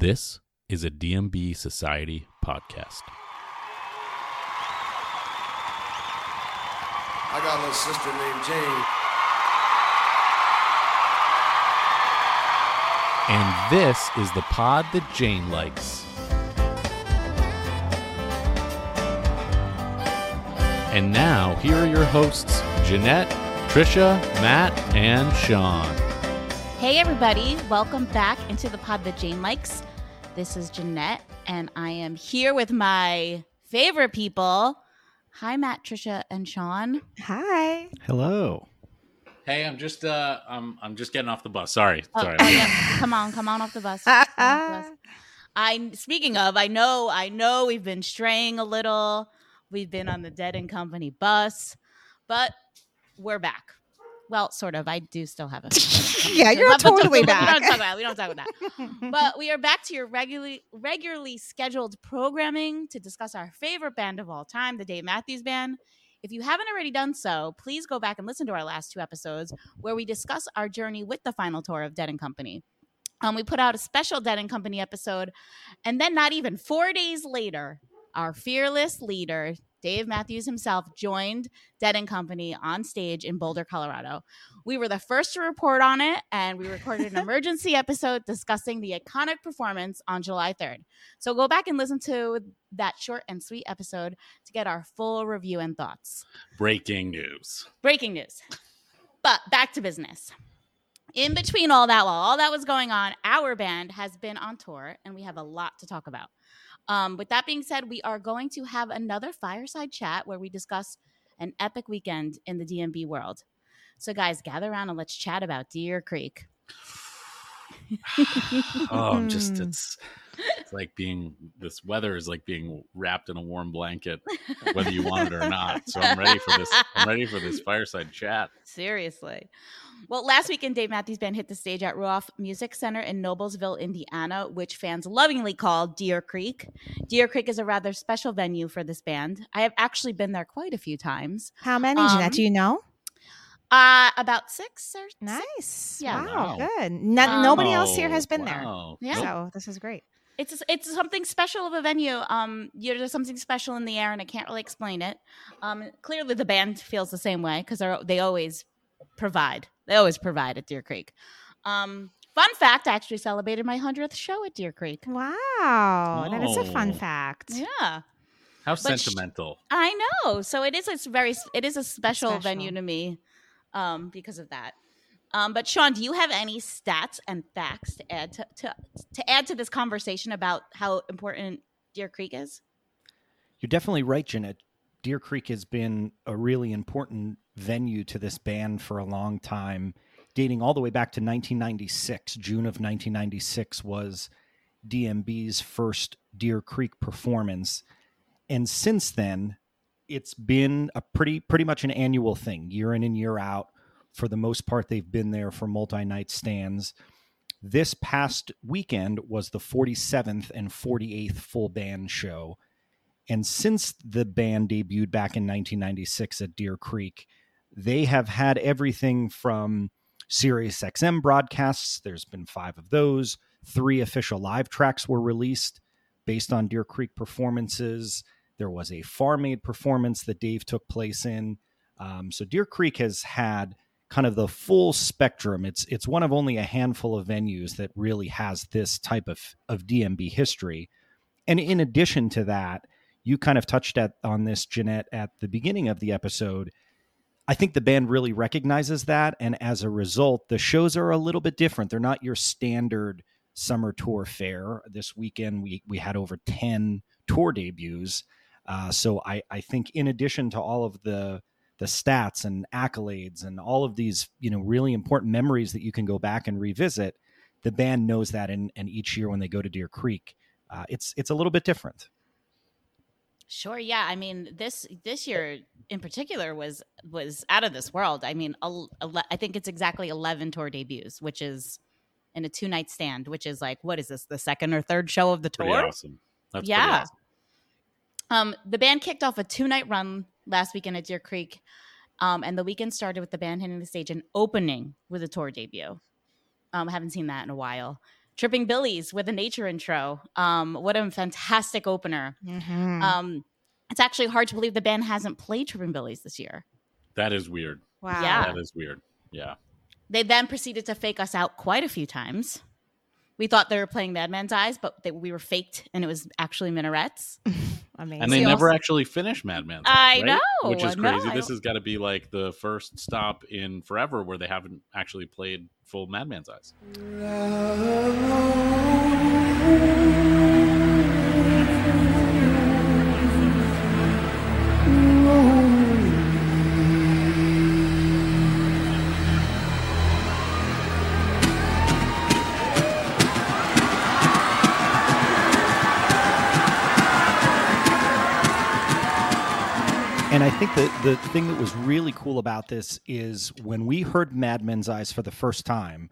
This is a DMB Society podcast. I got a little sister named Jane. And this is the pod that Jane likes. And now, here are your hosts Jeanette, Trisha, Matt, and Shawn. Hey, everybody, welcome back into the pod that Jane likes. This is Jeanette, and I am here with my favorite people. Hi, Matt, Trisha, and Shawn. Hi. Hello. Hey, I'm just uh I'm I'm just getting off the bus. Sorry. Oh, Sorry. oh, yeah. Come on, come on off the bus. Come on off the bus. I speaking of, I know, I know we've been straying a little. We've been on the Dead and Company bus, but we're back. Well, sort of. I do still have a. Yeah, you're But- totally but We back. don't talk about. We don't talk about that. but we are back to your regularly regularly scheduled programming to discuss our favorite band of all time, the Dave Matthews Band. If you haven't already done so, please go back and listen to our last two episodes where we discuss our journey with the final tour of Dead and Company. Um, we put out a special Dead and Company episode, and then not even four days later, our fearless leader, Dave Matthews himself, joined Dead and Company on stage in Boulder, Colorado. We were the first to report on it, and we recorded an emergency episode discussing the iconic performance on July 3rd. So go back and listen to that short and sweet episode to get our full review and thoughts. Breaking news. Breaking news. But back to business. In between all that, while all that was going on, our band has been on tour, and we have a lot to talk about. Um, with that being said, we are going to have another fireside chat where we discuss an epic weekend in the DMB world. So, guys, gather around and let's chat about Deer Creek. Oh, I'm just Hmm. it's it's like being this weather is like being wrapped in a warm blanket, whether you want it or not. So I'm ready for this. I'm ready for this fireside chat. Seriously. Well, last weekend, Dave Matthews Band hit the stage at Ruoff Music Center in Noblesville, Indiana, which fans lovingly call Deer Creek. Deer Creek is a rather special venue for this band. I have actually been there quite a few times. How many, Um, Jeanette? Do you know? Uh, about six or six. Nice. Yeah. Wow. Wow. Good. No, Um, nobody else here has been Wow. Yeah. there. Nope. So this is great. It's it's something special of a venue. Um, you there's something special in the air, and I can't really explain it. Um, clearly the band feels the same way because they always provide. They always provide at Deer Creek. Um, fun fact: I actually celebrated my hundredth show at Deer Creek. Wow. That is a fun Oh. fact. Yeah, How But sh- sentimental. I know. So it is. It's very. It is a special, Special. venue to me, um, because of that. Um, but Shawn, do you have any stats and facts to add to, to to add to this conversation about how important Deer Creek is? You're definitely right, Jeanette. Deer Creek has been a really important venue to this band for a long time, dating all the way back to 1996. June of 1996 was DMB's first Deer Creek performance. And since then, it's been a pretty pretty much an annual thing, year in and year out. For the most part, they've been there for multi-night stands. This past weekend was the 47th and 48th full band show. And since the band debuted back in 1996 at Deer Creek, they have had everything from Sirius XM broadcasts, there's been five of those, three official live tracks were released based on Deer Creek performances. There was a farm aid performance that Dave took place in. Um, so Deer Creek has had kind of the full spectrum. It's it's one of only a handful of venues that really has this type of of DMB history. And in addition to that, you kind of touched at on this, Jeanette, at the beginning of the episode. I think the band really recognizes that, and as a result, the shows are a little bit different. They're not your standard summer tour fare. This weekend, we we had over ten tour debuts. Uh, so I I think in addition to all of the the stats and accolades and all of these you know really important memories that you can go back and revisit, the band knows that, and and each year when they go to Deer Creek, uh, it's it's a little bit different. Sure. Yeah. I mean, this this year in particular was was out of this world. I mean, el- ele- I think it's exactly eleven tour debuts, which is in a two night stand, which is like what is this the second or third show of the Pretty tour? awesome. That's pretty Yeah. awesome. Um, the band kicked off a two night run last weekend at Deer Creek, um, and the weekend started with the band hitting the stage and opening with a tour debut. Um, I haven't seen that in a while. Tripping Billies with a nature intro. Um, what a fantastic opener. Mhm. Um, it's actually hard to believe the band hasn't played Tripping Billies this year. That is weird. wow. yeah. That is weird. Yeah. They then proceeded to fake us out quite a few times. We thought they were playing Madman's Eyes, but they, we were faked, and it was actually minarets. Amazing. And they See, never also- actually finished Madman's Eyes. I right? know, Which is crazy. I this has got to be like the first stop in forever where they haven't actually played full Madman's Eyes. The thing that was really cool about this is when we heard Madman's Eyes for the first time,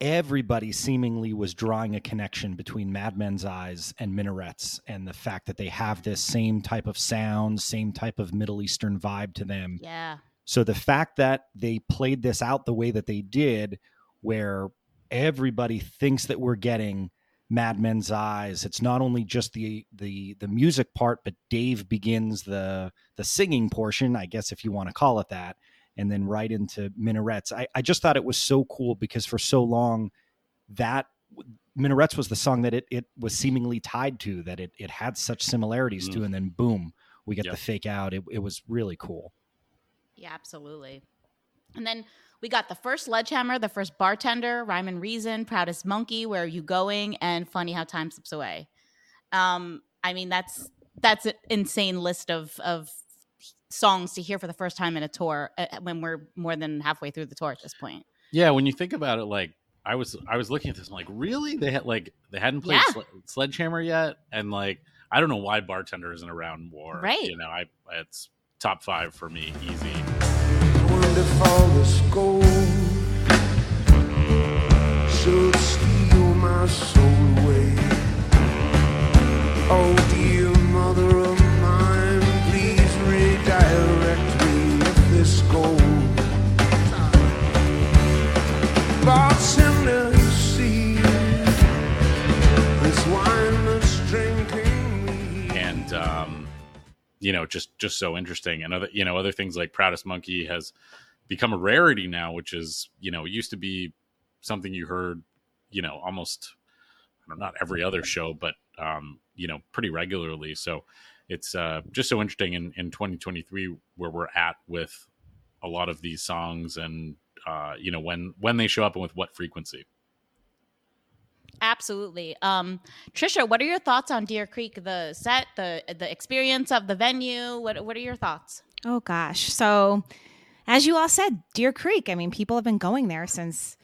everybody seemingly was drawing a connection between Madman's Eyes and Minarets and the fact that they have this same type of sound, same type of Middle Eastern vibe to them. Yeah. So the fact that they played this out the way that they did, where everybody thinks that we're getting Madman's Eyes, it's not only just the the the music part, but Dave begins the the singing portion, I guess if you want to call it that, and then right into minarets. I, I just thought it was so cool because for so long that minarets was the song that it it was seemingly tied to, that it it had such similarities to, Mm. and then boom, we get Yep. the fake out. It it was really cool. Yeah, absolutely. And then we got the first Sledgehammer, the first Bartender, Rhyme and Reason, Proudest Monkey, Where Are You Going, and Funny How Time Slips Away. Um, I mean, that's that's an insane list of of songs to hear for the first time in a tour uh, when we're more than halfway through the tour at this point. Yeah, when you think about it, like I was, I was looking at this, I'm like, really? They had like they hadn't played Yeah. Sle- Sledgehammer yet, and like I don't know why Bartender isn't around more. Right. You know, I it's top five for me, easy. Wonderful this gold should steal my soul away. Oh, dear mother of mine, please redirect me if this gold. Bartender, you see, and um, you know, just just so interesting. And other, you know, other things like Proudest Monkey has become a rarity now, which is you know, it used to be something you heard, you know, almost I don't know, not every other show, but um, you know, pretty regularly. So it's uh, just so interesting in in 2023 where we're at with a lot of these songs and uh, you know when when they show up and with what frequency. Absolutely. Um, Trisha, what are your thoughts on Deer Creek? The set, the the experience of the venue. What what are your thoughts? Oh gosh. So, as you all said, Deer Creek, I mean, people have been going there since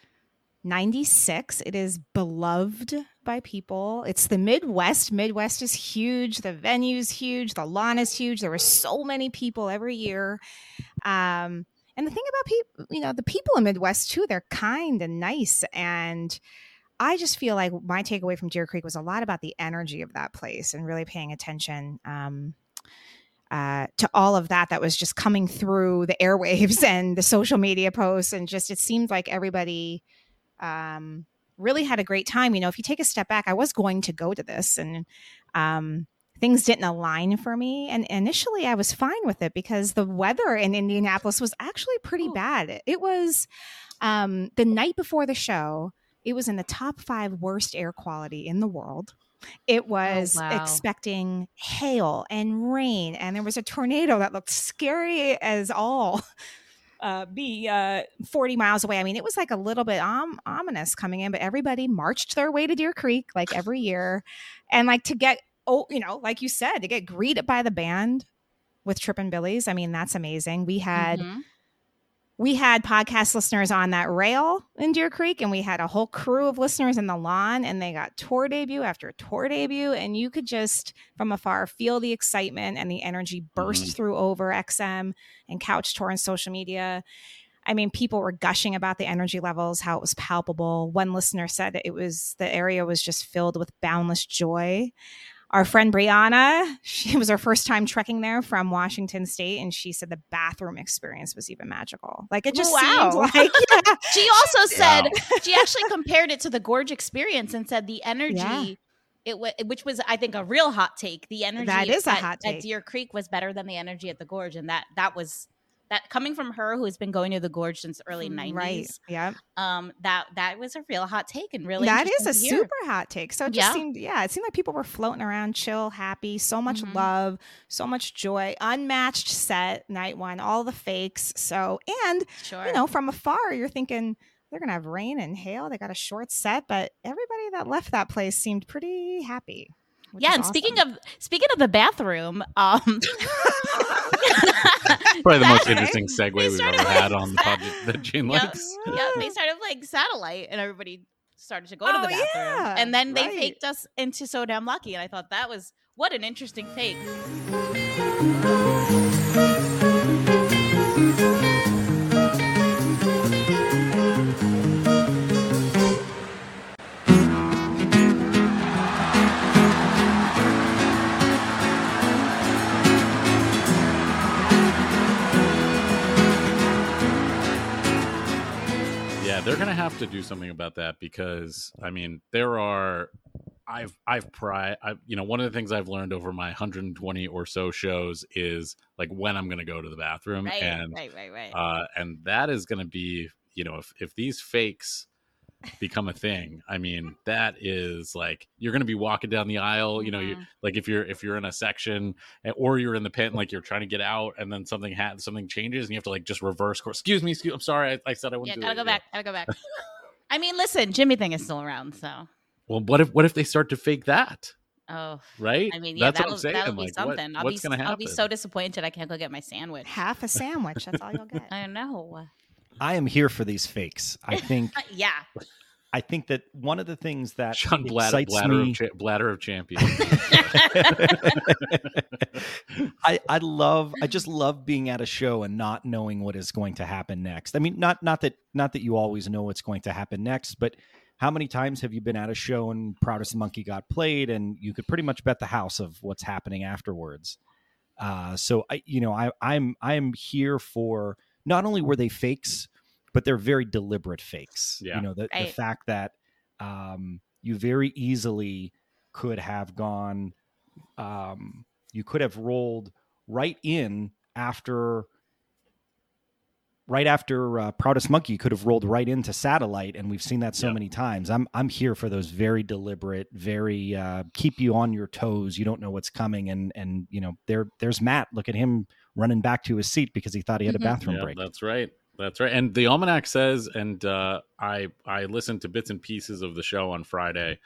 96. It is beloved by people. It's the Midwest. Midwest is huge. The venue's huge. The lawn is huge. There were so many people every year. Um, and the thing about people, you know, the people in Midwest too, they're kind and nice. And I just feel like my takeaway from Deer Creek was a lot about the energy of that place and really paying attention. Um, uh, to all of that that was just coming through the airwaves and the social media posts and just it seemed like everybody um, really had a great time. You know if you take a step back i was going to go to this and um, things didn't align for me. And initially i was fine with it because the weather in indianapolis was actually pretty Oh. bad. It was um, the night before the show it was in the top five worst air quality in the world it was wow. expecting hail and rain and there was a tornado that looked scary as all uh, be uh, 40 miles away i mean it was like a little bit om- ominous coming in but everybody marched their way to deer creek like every year and like to get oh you know like you said to get greeted by the band with trippin' billies i mean that's amazing we had Mhm. We had podcast listeners on that rail in Deer Creek, and we had a whole crew of listeners in the lawn, and they got tour debut after tour debut, and you could just from afar feel the excitement and the energy burst Mhm. through over XM and Couch Tour and social media. I mean, people were gushing about the energy levels, how it was palpable. One listener said it was the area was just filled with boundless joy. Our friend Brianna, she was her first time trekking there from Washington State, and she said the bathroom experience was even magical. Like it just Wow. seemed like yeah, She also said Wow. she actually compared it to the gorge experience and said the energy Yeah. it wa which was I think a real hot take. The energy That is a at, hot at take. Deer Creek was better than the energy at the gorge, and that that was that coming from her who has been going to the gorge since early nineties. right. Yep. Um, that that was a real hot take and really that is a interesting to hear. super hot take. So it just Yeah. seemed, yeah, it seemed like people were floating around, chill, happy, so much Mhm. love, so much joy, unmatched set night one, all the fakes. So, and sure. you know, from afar, you're thinking they're gonna have rain and hail. They got a short set, but everybody that left that place seemed pretty happy. yeah, and speaking of speaking of the bathroom, um, Probably the most interesting segue we've ever like had on the project that Jane Yep. likes. yeah, they started like satellite, and everybody started to go to Oh, the bathroom, yeah, and then they right. faked us into so damn lucky, and I thought that was what an interesting fake. To do something about that because I mean there are I've I've pri I you know one of the things I've learned over my 120 or so shows is like when I'm gonna go to the bathroom Right, and right, right, right. uh and that is gonna be you know if if these fakes become a thing i mean that is like you're gonna be walking down the aisle you know you Mhm. like if you're if you're in a section eh, or you're in the pit and like you're trying to get out and then something ha- something changes and you have to like just reverse course excuse me excuse, i'm sorry I, I said i yeah, wouldn't do gotta it go back. Gotta go back. I mean, listen, Jimmy thing is still around, so well what if what if they start to fake that oh, right I mean, yeah, that's what that'll, i'm saying that'll be like what- something. I'll what's be, gonna happen I'll be so disappointed I can't go get my sandwich. half a sandwich. That's all you'll get. I know. I am here for these fakes. I think yeah, I think that one of the things that Shawn Bladder, excites bladder, me, of cha- bladder of champions I, I love I just love being at a show and not knowing what is going to happen next. I mean not not that not that you always know what's going to happen next, but how many times have you been at a show and Proudest Monkey got played and you could pretty much bet the house of what's happening afterwards. Uh, so I you know I I'm I'm here for not only were they fakes, but they're very deliberate fakes. Yeah. You know the, the fact that um, you very easily could have gone um, you could have rolled right in after right after uh, proudest monkey you could have rolled right into satellite and we've seen that so Yeah. many times i'm i'm here for those very deliberate very uh, keep you on your toes you don't know what's coming and and you know there there's matt look at him running back to his seat because he thought he had a bathroom Yeah, break That's right. That's right. And the almanac says, and uh, I I listened to bits and pieces of the show on Friday,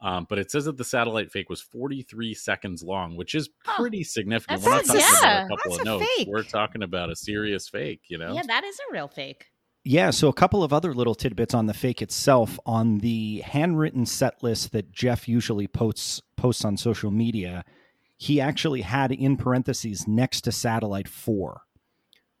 um, but it says that the satellite fake was 43 seconds long, which is Huh. pretty significant. That's We're not a- talking about yeah, a couple that's of a notes. fake. We're talking about a serious fake. You know. yeah, that is a real fake. Yeah, so a couple of other little tidbits on the fake itself. On the handwritten set list that Jeff usually posts posts on social media, he actually had in parentheses next to satellite four.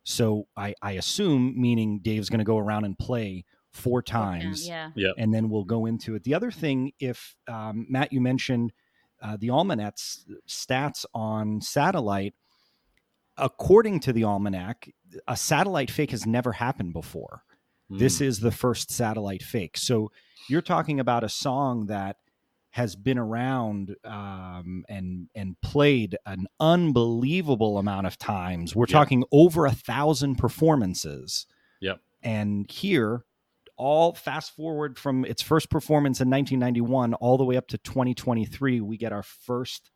So I, I assume meaning Dave's going to go around and play four times, Yeah. yeah, and then we'll go into it. The other thing, if um, Matt, you mentioned uh, the Almanac's stats on satellite. According to the Almanac, a satellite fake has never happened before. This Mm. is the first satellite fake. So you're talking about a song that has been around um, and and played an unbelievable amount of times. We're Yep. talking over a thousand performances. Yep. And here, all fast forward from its first performance in 1991 all the way up to 2023, we get our first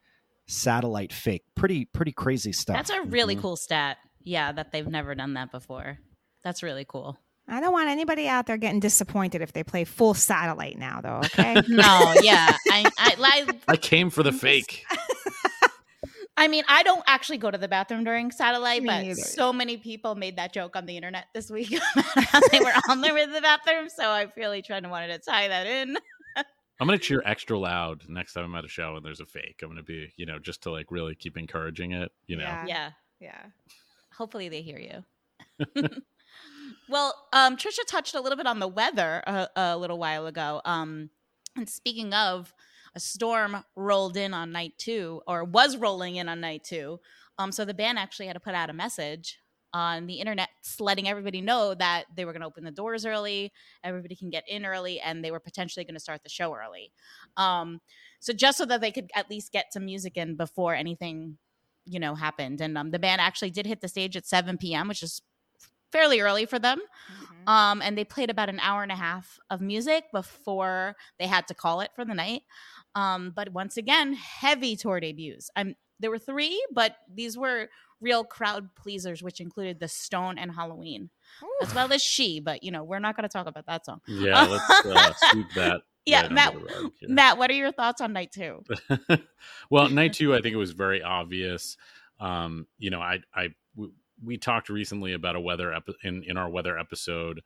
satellite fake. Pretty pretty crazy stuff. That's a really Mhm. cool stat. Yeah, that they've never done that before. That's really cool. I don't want anybody out there getting disappointed if they play full satellite now, though. Okay. No, yeah, I, I, I, I came for the fake. I mean, I don't actually go to the bathroom during satellite, Me but neither. so many people made that joke on the internet this week. about they were on there with the bathroom, so I really tried to wanted to tie that in. I'm gonna cheer extra loud next time I'm at a show and there's a fake. I'm gonna be, you know, just to like really keep encouraging it. You know. Yeah. Yeah, yeah. hopefully they hear you. Well, um, Trisha touched a little bit on the weather a, a little while ago. Um, And speaking of, a storm rolled in on night two, or was rolling in on night two. Um, so the band actually had to put out a message on the internet letting everybody know that they were going to open the doors early, everybody can get in early, and they were potentially going to start the show early. Um, so just so that they could at least get some music in before anything, you know, happened. And um, the band actually did hit the stage at 7 p.m., which is fairly early for them. Mm-hmm. Um, and they played about an hour and a half of music before they had to call it for the night. Um, but once again, heavy tour debuts. Um, there were three, but these were real crowd pleasers, which included the Stone and Halloween, as well as She. But you know, we're not going to talk about that song. Yeah, let's uh, sweep that. Yeah, right Matt. under the rug here. Matt, what are your thoughts on night two? well, night two, I think it was very obvious. Um, you know, I, we talked recently about a weather in in our weather episode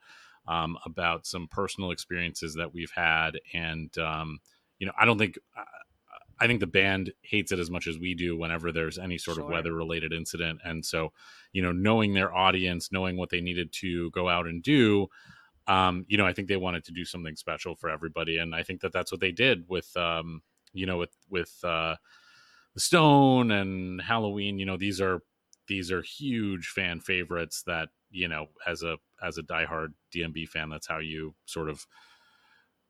um, about some personal experiences that we've had, and um, you know, I don't think. I think the band hates it as much as we do whenever there's any sort of weather related incident. And so, you know, knowing their audience, knowing what they needed to go out and do, um, you know, I think they wanted to do something special for everybody. And I think that that's what they did with, um, you know, with, with, uh, the Stone and Halloween, you know, these are, these are huge fan favorites that, you know, as a, as a diehard DMB fan, that's how you sort of,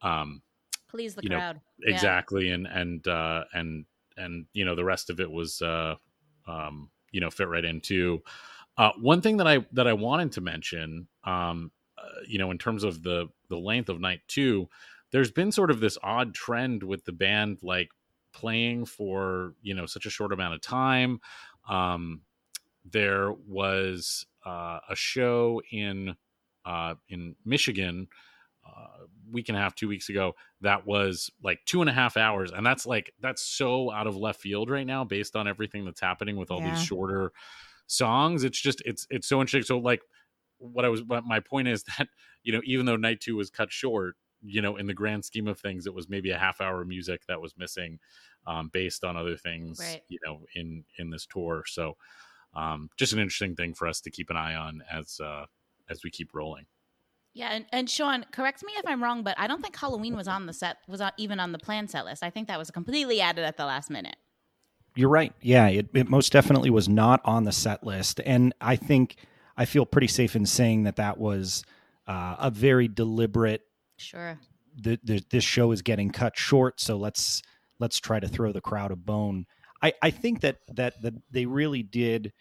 um, Please, the You know, crowd. Yeah. exactly and and uh and and you know the rest of it was uh um you know fit right into uh one thing that i that i wanted to mention um uh, you know in terms of the the length of night two there's been sort of this odd trend with the band like playing for you know such a short amount of time um there was uh a show in uh in michigan uh, week and a half, two weeks ago, that was like two and a half hours, and that's like that's so out of left field right now, based on everything that's happening with all Yeah. these shorter songs. It's just it's it's so interesting. So like, what I was, what my point is that you know, even though night two was cut short, you know, in the grand scheme of things, it was maybe a half hour of music that was missing, um, based on other things, Right. you know, in in this tour. So, um, just an interesting thing for us to keep an eye on as uh, as we keep rolling. Yeah, and, and Shawn, correct me if I'm wrong, but I don't think Halloween was on the set was on, even on the plan set list. I think that was completely added at the last minute. You're right. Yeah, it, it most definitely was not on the set list. And I think I feel pretty safe in saying that that was uh, a very deliberate, Sure. the, the, this show is getting cut short. So let's, let's try to throw the crowd a bone. I, I think that, that, that they really did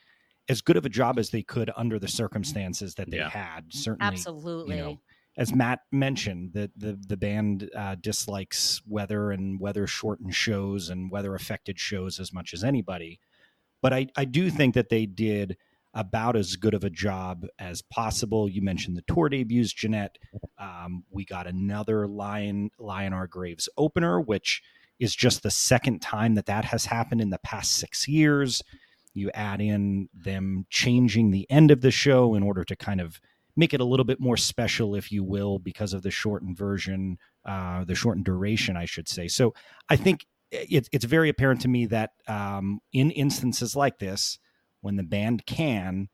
as good of a job as they could under the circumstances that they Yeah. had. Certainly, Absolutely. you know, as Matt mentioned, the the, the band uh, dislikes weather and weather shortened shows and weather affected shows as much as anybody. But I, I do think that they did about as good of a job as possible. You mentioned the tour debuts, Jeanette. Um, we got another Lion Lie in Our Graves opener, which is just the second time that that has happened in the past six years. You add in them changing the end of the show in order to kind of make it a little bit more special, if you will, because of the shortened version, uh, the shortened duration, I should say. So I think it's it's very apparent to me that um, in instances like this, when the band can,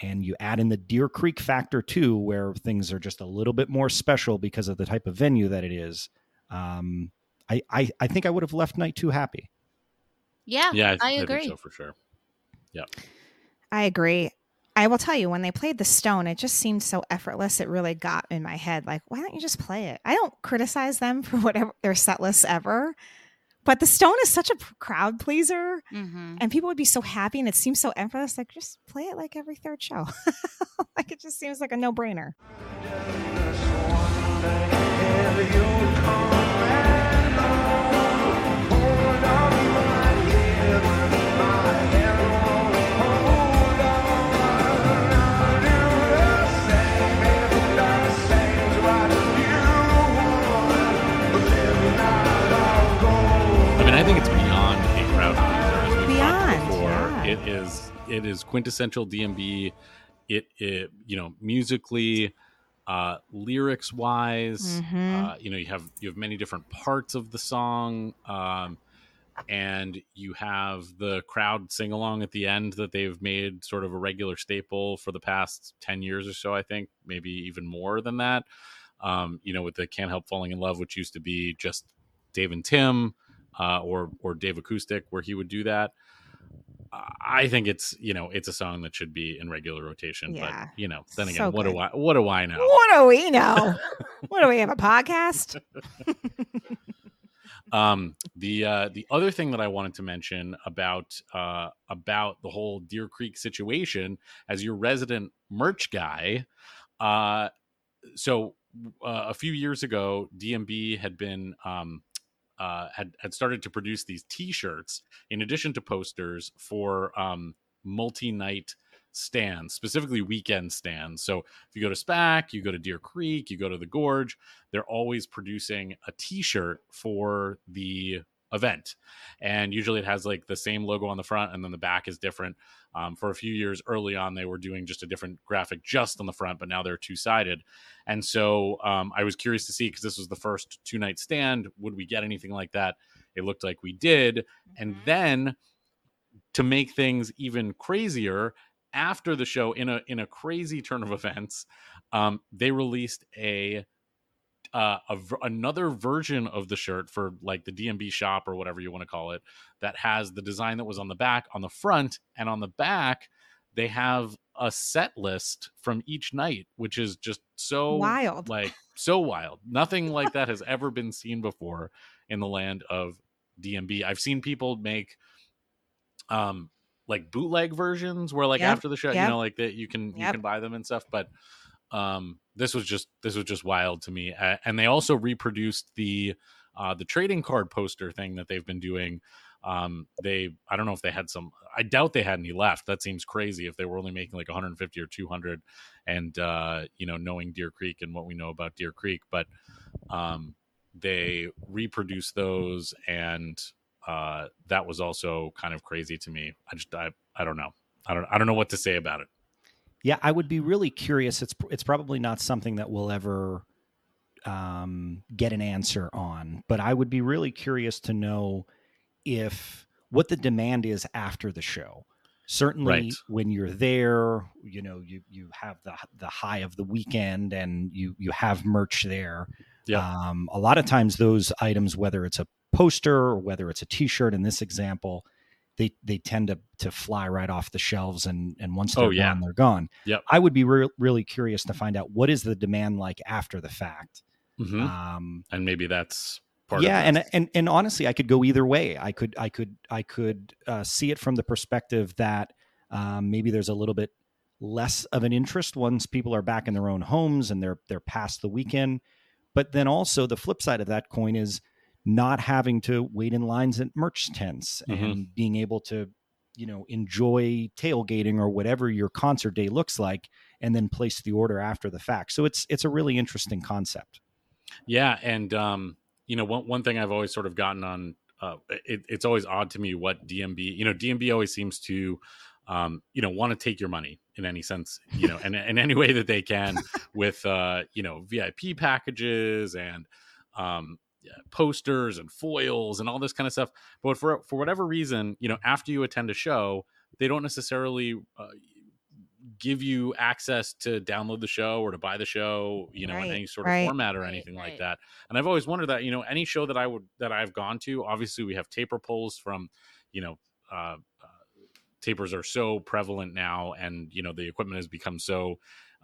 and you add in the Deer Creek factor too, where things are just a little bit more special because of the type of venue that it is. Um, I, I I think I would have left night two happy. Yeah, Yeah, I think agree. so for sure. Yeah, I agree. I will tell you, when they played the Stone, it just seemed so effortless. It really got in my head. Like, why don't you just play it? I don't criticize them for whatever their set lists ever, but the Stone is such a crowd pleaser, hmm and people would be so happy, and it seems so effortless. Like, just play it like every third show. like, it just seems like a no brainer. It is it is quintessential DMB. It, it you know musically, uh, lyrics wise, Mhm. uh, you know you have you have many different parts of the song, um, and you have the crowd sing along at the end that they've made sort of a regular staple for the past ten years or so. I think maybe even more than that. Um, you know, with the "Can't Help Falling in Love," which used to be just Dave and Tim uh, or or Dave Acoustic, where he would do that. I think it's you know it's a song that should be in regular rotation, Yeah. but you know then So again, what do. I what do I know? What do we know? what do we have a podcast? Um, the uh, the other thing that I wanted to mention about uh, about the whole Deer Creek situation, as your resident merch guy, uh, so uh, a few years ago, DMB had been um, uh, had had started to produce these T-shirts in addition to posters for um, multi-night stands, specifically weekend stands. So if you go to SPAC, you go to Deer Creek, you go to the Gorge, they're always producing a T-shirt for the event, and usually it has like the same logo on the front, and then the back is different. Um, for a few years early on, they were doing just a different graphic just on the front, but now they're two sided. And so um, I was curious to see because this was the first two night stand. Would we get anything like that? It looked like we did. And Mhm. then to make things even crazier, after the show, in a in a crazy turn of events, um, they released a uh, a another version of the shirt for like the DMB shop or whatever you want to call it that has the design that was on the back on the front and on the back they have a set list from each night which is just so Wild. like so wild. Nothing like that has ever been seen before in the land of DMB I've seen people make um like bootleg versions where like Yep, after the show you know like that you can you can buy them and stuff but um this was just this was just wild to me uh, and they also reproduced the uh the trading card poster thing that they've been doing um they i don't know if they had some i doubt they had any left that seems crazy if they were only making like 150 or 200 and uh you know knowing deer creek and what we know about deer creek but um they reproduced those and uh that was also kind of crazy to me. I just i, I don't know. I don't i don't know what to say about it Yeah, I would be really curious. It's it's probably not something that we'll ever um, get an answer on, but I would be really curious to know if what the demand is after the show. Certainly, Right. when you're there, you know you you have the the high of the weekend, and you you have merch there. Yeah. Um, a lot of times, those items, whether it's a poster or whether it's a T-shirt, in this example, they they tend to to fly right off the shelves, and and once they're Oh, yeah. gone, they're gone. Yep. I would be re- really curious to find out what is the demand like after the fact. Mhm. Um, and maybe that's part yeah, of and and and honestly, I could go either way. I could I could I could uh, see it from the perspective that um, maybe there's a little bit less of an interest once people are back in their own homes and they're they're past the weekend. But then also the flip side of that coin is not having to wait in lines at merch tents Mhm. and being able to you know enjoy tailgating or whatever your concert day looks like and then place the order after the fact so it's it's a really interesting concept Yeah, and um, you know, one one thing I've always sort of gotten on, uh, it, it's always odd to me what DMB, you know, DMB always seems to, um, you know, want to take your money in any sense, you know, and in any way that they can with, uh, you know, VIP packages and, um, posters and foils and all this kind of stuff. But for for whatever reason, you know, after you attend a show, they don't necessarily. Uh, give you access to download the show or to buy the show you know in any sort of right. format or Right, anything like right. that and i've always wondered that you know any show that i would that i've gone to obviously we have taper pulls from you know uh, uh tapers are so prevalent now and you know the equipment has become so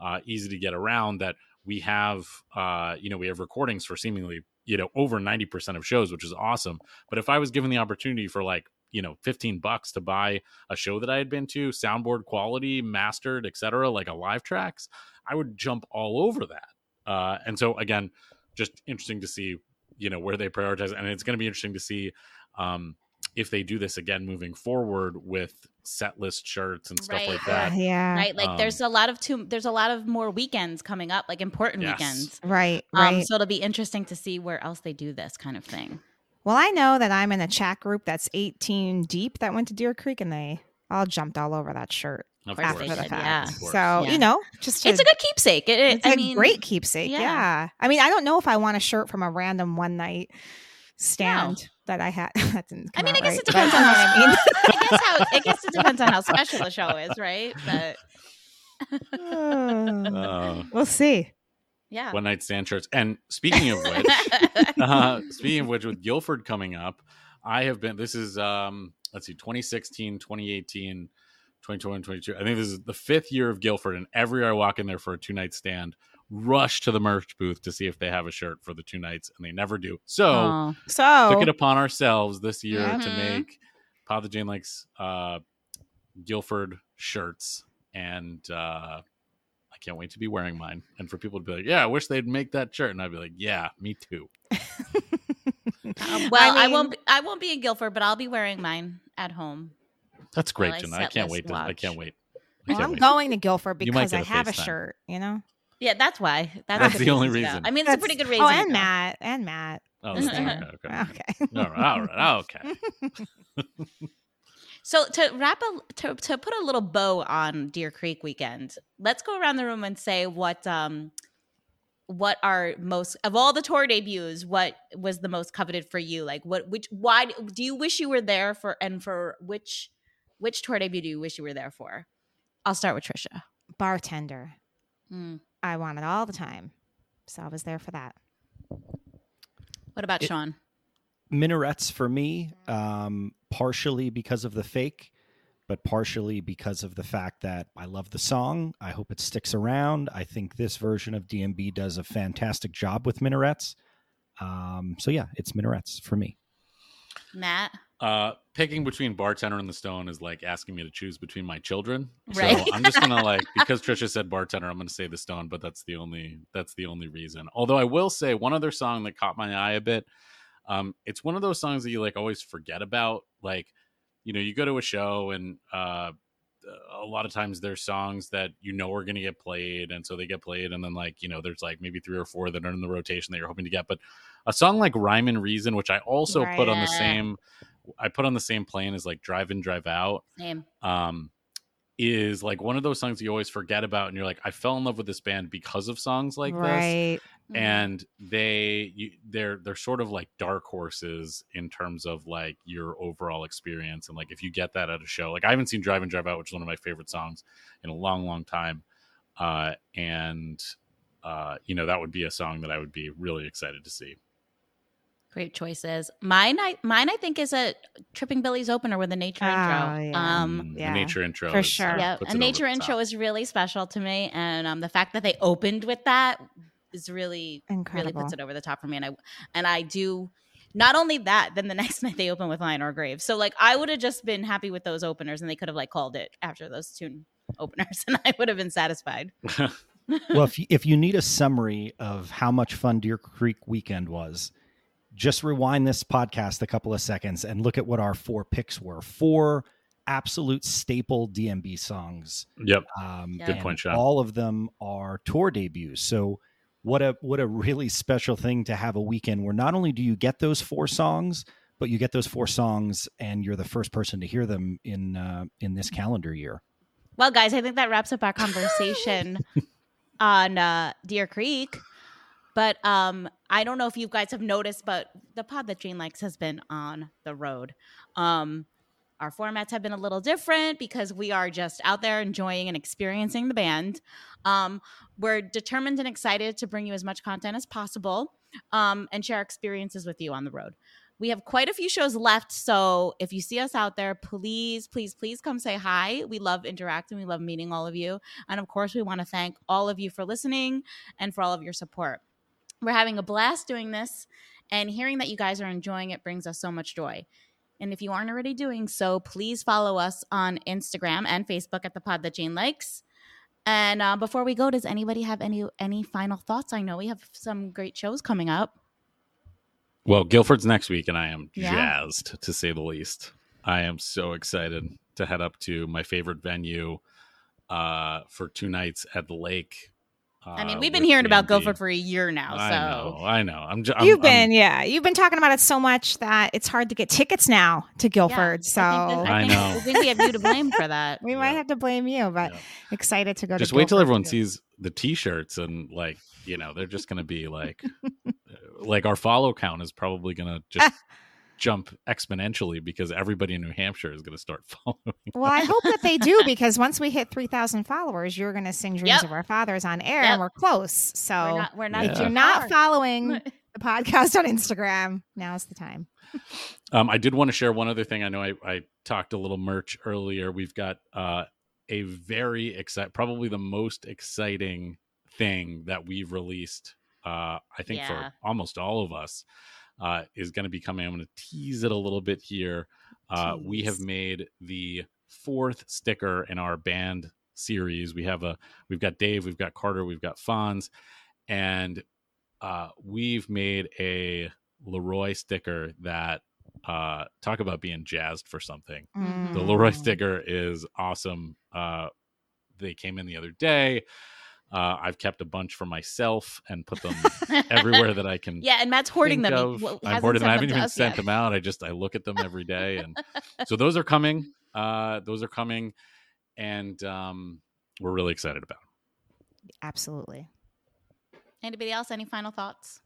uh easy to get around that we have uh you know we have recordings for seemingly you know over 90% of shows which is awesome. But if i was given the opportunity for like you know 15 bucks to buy a show that i had been to soundboard quality mastered etc like a live tracks i would jump all over that. Uh and so again just interesting to see you know where they prioritize and it's going to be interesting to see um if they do this again moving forward with set list shirts and stuff Right. like that yeah. right like Um, there's a lot of two there's a lot of more weekends coming up like important Yes. weekends Right. um Right. so it'll be interesting to see where else they do this kind of thing well, I know that I'm in a chat group that's 18 deep that went to Deer Creek, and they all jumped all over that shirt of after they the fact. yeah. So Yeah. you know, just to, it's a good keepsake it, it it's i a mean great keepsake. yeah. Yeah. I mean, I don't know if I want a shirt from a random one night stand that I had. that didn't. I come mean, I guess right, it depends you on how. what I mean. I guess how. I guess it depends on how special the show is, right? But Uh, Uh, we'll see. Yeah. one night stand shirts. And speaking of which, uh, speaking of which, with Guilford coming up, I have been. This is um, let's see, 2016, 2018, 2021, 22. I think this is the fifth year of Guilford, and every year I walk in there for a two night stand, rush to the merch booth to see if they have a shirt for the two nights, and they never do. So Aw. So took it upon ourselves this year to Mhm. make Pod the Jane likes uh, Guilford shirts, and uh, I can't wait to be wearing mine. And for people to be like, "Yeah, I wish they'd make that shirt," and I'd be like, "Yeah, me too." Uh, well, I, mean- won't. Be, I won't be in Guilford, but I'll be wearing mine at home. That's great, Well, I Jenna. I can't wait. To, I can't wait. Well, I'm going to Guilford because I get a have a FaceTime. shirt, you know? Yeah, that's why. That's, That's the only reason to I mean, it's a pretty good reason. Oh, and. Matt. And Matt. Oh, that's okay. okay. Okay. All right. All right. Okay. So to wrap a to, to put a little bow on Deer Creek weekend, let's go around the room and say what um what are most of all the tour debuts, what was the most coveted for you? Like what which why do you wish you were there for and for which which tour debut do you wish you were there for? I'll start with Trisha. Bartender. Mm. I want it all the time. So I was there for that. What about It- Shawn? minarets for me um partially because of the fake but partially because of the fact that i love the song i hope it sticks around i think this version of dmb does a fantastic job with minarets um so yeah it's minarets for me Matt? Uh, picking between bartender and the stone is like asking me to choose between my children. Right. So I'm just gonna like because Trisha said bartender, I'm gonna say the stone, but that's the only that's the only reason. Although I will say one other song that caught my eye a bit. Um, it's one of those songs that you like always forget about. Like, you know, you go to a show and uh a lot of times there's songs that you know are going to get played and so they get played and then like you know there's like maybe three or four that are in the rotation that you're hoping to get but a song like rhyme and reason which i also put on the same i put on the same plane as like drive in drive out Same. um is like one of those songs you always forget about and you're like i fell in love with this band because of songs like this right. Mhm. and they you, they're they're sort of like dark horses in terms of like your overall experience and like if you get that at a show like i haven't seen drive in drive out which is one of my favorite songs in a long long time uh and uh you know that would be a song that i would be really excited to see Great choices. Mine, I mine, I think is a Tripping Billies opener with a nature Oh, intro. yeah. Um, Mm, yeah, the nature intro for is, sure. uh, yeah, a nature intro top. is really special to me, and um, the fact that they opened with that is really, Incredible. really puts it over the top for me. And I and I do. Not only that, then the next night they open with Lie in Our Grave. So like I would have just been happy with those openers, and they could have like called it after those two openers, and I would have been satisfied. well if you, if you need a summary of how much fun deer creek weekend was just rewind this podcast a couple of seconds and look at what our four picks were four absolute staple dmb songs yep Um, Yeah. Good and point, Shawn. All of them are tour debuts. So what a what a really special thing to have a weekend where not only do you get those four songs, but you get those four songs and you're the first person to hear them in uh, in this calendar year. Well, guys, I think that wraps up our conversation on uh, Deer Creek. But um, I don't know if you guys have noticed, but the pod that Jane likes has been on the road. Um, our formats have been a little different because we are just out there enjoying and experiencing the band. Um, we're determined and excited to bring you as much content as possible um, and share experiences with you on the road. We have quite a few shows left. So if you see us out there, please, please, please come say hi. We love interacting. We love meeting all of you. And of course, we want to thank all of you for listening and for all of your support. We're having a blast doing this, and hearing that you guys are enjoying it brings us so much joy. And if you aren't already doing so, please follow us on Instagram and Facebook at the Pod That Jane Likes. And uh, before we go, does anybody have any any final thoughts? I know we have some great shows coming up. Well, Guilford's next week, and I am Yeah. jazzed to say the least. I am so excited to head up to my favorite venue uh, for two nights at the lake. I mean, uh, we've been hearing about D&D. Guilford for a year now, I so know, I know. I'm just. You've been, yeah, you've been talking about it so much that it's hard to get tickets now to Yeah, Guilford. I so think, that, I, I think, know. I think we have you to blame for that. we might have to blame you, but Yeah. excited to go just to wait till everyone with sees the t-shirts and like you know they're just gonna be like like our follow count is probably gonna just jump exponentially because everybody in New Hampshire is going to start following. Well, I hope that they do because once we hit 3,000 followers, you're going to sing Dreams Yep. of Our Fathers on air Yep. and we're close. So we're not. We're not. Yeah. if too you're not following the podcast on Instagram, now's the time. Um, I did want to share one other thing. I know I, I talked a little merch earlier. We've got uh, a very exciting, probably the most exciting thing that we've released. Uh, I think Yeah. for almost all of us uh, is going to be coming. I'm going to tease it a little bit here. Uh, we have made the fourth sticker in our band series. We have a we've got Dave, we've got Carter, we've got Fonz, and uh, we've made a LeRoi sticker that uh, talk about being jazzed for something. The LeRoi Mm. sticker is awesome. Uh, they came in the other day. Uh, I've kept a bunch for myself and put them everywhere that I can. Yeah, and Matt's hoarding think them. He of. w- I'm hoarding them. I haven't to even sent yet. them out. I just I look at them every day, and so those are coming. Uh, those are coming, and um, we're really excited about. Them. Absolutely. Anybody else? Any final thoughts?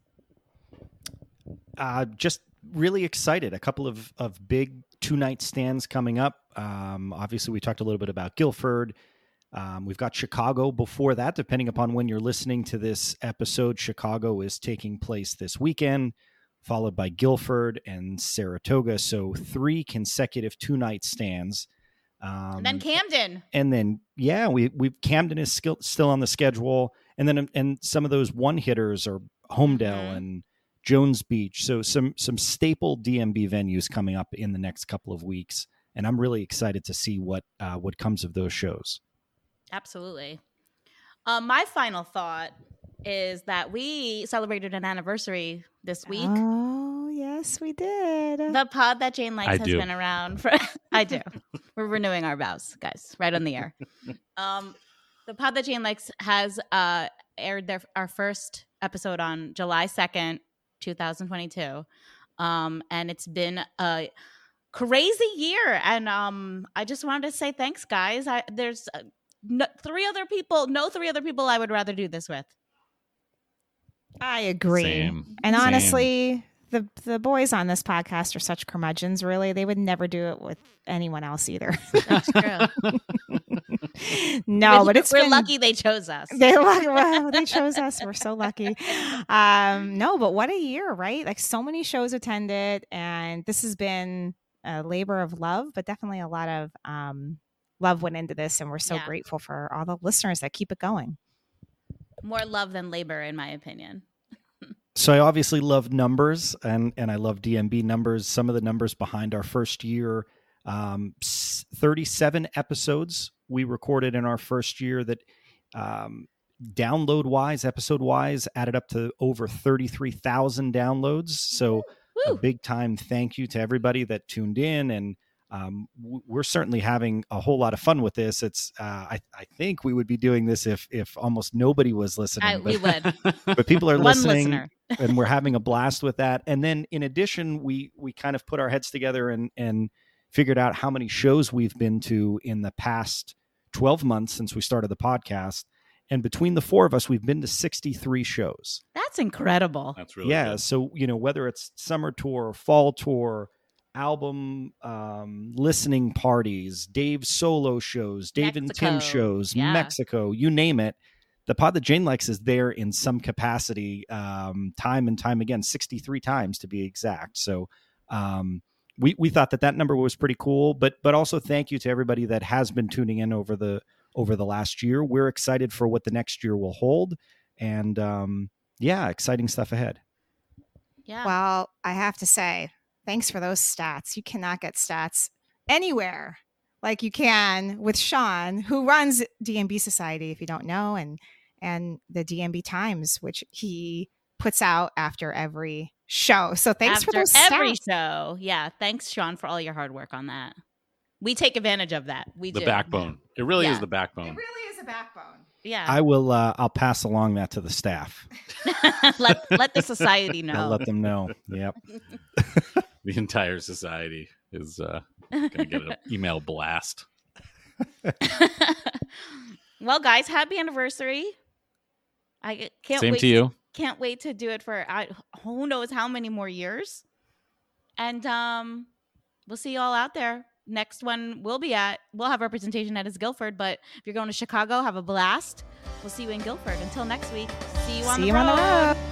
uh, just really excited. A couple of, of big two night stands coming up. Um, obviously, we talked a little bit about Guilford. Um, we've got Chicago before that, depending upon when you're listening to this episode. Chicago is taking place this weekend, followed by Guilford and Saratoga. So, three consecutive two night stands. Um, and then Camden. and then yeah, we we Camden is still still on the schedule, and then and some of those one hitters are Holmdel Mhm. and Jones Beach. So some some staple DMB venues coming up in the next couple of weeks, and I'm really excited to see what uh, what comes of those shows. Absolutely. Um, my final thought is that we celebrated an anniversary this week. Oh, yes, we did. The pod that Jane likes I has do. been around for. I do. We're renewing our vows, guys, right on the air. Um, the pod that Jane likes has uh, aired their our first episode on July second, two thousand twenty two, um, and it's been a crazy year. And um, I just wanted to say thanks, guys. I there's uh, no, three other people, no three other people I would rather do this with. I agree. Same. And Same. honestly, the the boys on this podcast are such curmudgeons. Really, they would never do it with anyone else either. That's true. no, We're- but it's we're been- lucky they chose us. They lucky. Well, they chose us. We're so lucky. Um, no, but what a year, right? Like so many shows attended, and this has been a labor of love, but definitely a lot of um, love went into this, and we're so Yeah. grateful for all the listeners that keep it going. More love than labor, in my opinion. So I obviously love numbers and and I love DMB numbers. Some of the numbers behind our first year, um, 37 episodes we recorded in our first year that um, download wise, episode wise, added up to over 33,000 downloads. So a big time thank you to everybody that tuned in and um, we're certainly having a whole lot of fun with this. It's uh, I, I think we would be doing this if if almost nobody was listening. I, but, we would. but people are listening and we're having a blast with that. And then in addition, we we kind of put our heads together and and figured out how many shows we've been to in the past 12 months since we started the podcast. And between the four of us, we've been to 63 shows. That's incredible. That's really yeah. good. So, you know, whether it's summer tour, or fall tour, album um, listening parties, Dave's solo shows, Dave and Tim shows, Yeah. Mexico, you name it. The pod that Jane likes is there in some capacity, um, time and time again, 63 times to be exact. So, um, we, we thought that that number was pretty cool, but but also thank you to everybody that has been tuning in over the over the last year. We're excited for what the next year will hold, and um, yeah, exciting stuff ahead. Yeah. Well, I have to say, thanks for those stats. You cannot get stats anywhere like you can with Shawn, who runs DMB Society, if you don't know, and and the DMB Times, which he puts out after every show. So thanks After for those every stats. show. Yeah. Thanks, Shawn, for all your hard work on that. We take advantage of that. We the do. backbone. It really is the backbone. It really is a backbone. Yeah. I will. Uh, I'll pass along that to the staff. let let the society know. I'll let them know. Yep. The entire society is uh, going to get an email blast. well, guys, happy anniversary. I can't Same wait to you. can't wait to do it for I, who knows how many more years. And um, we'll see you all out there. Next one we'll be at, we'll have representation at is Guilford, but if you're going to Chicago, have a blast. We'll see you in Guilford. Until next week, see you on See the you road. on the road.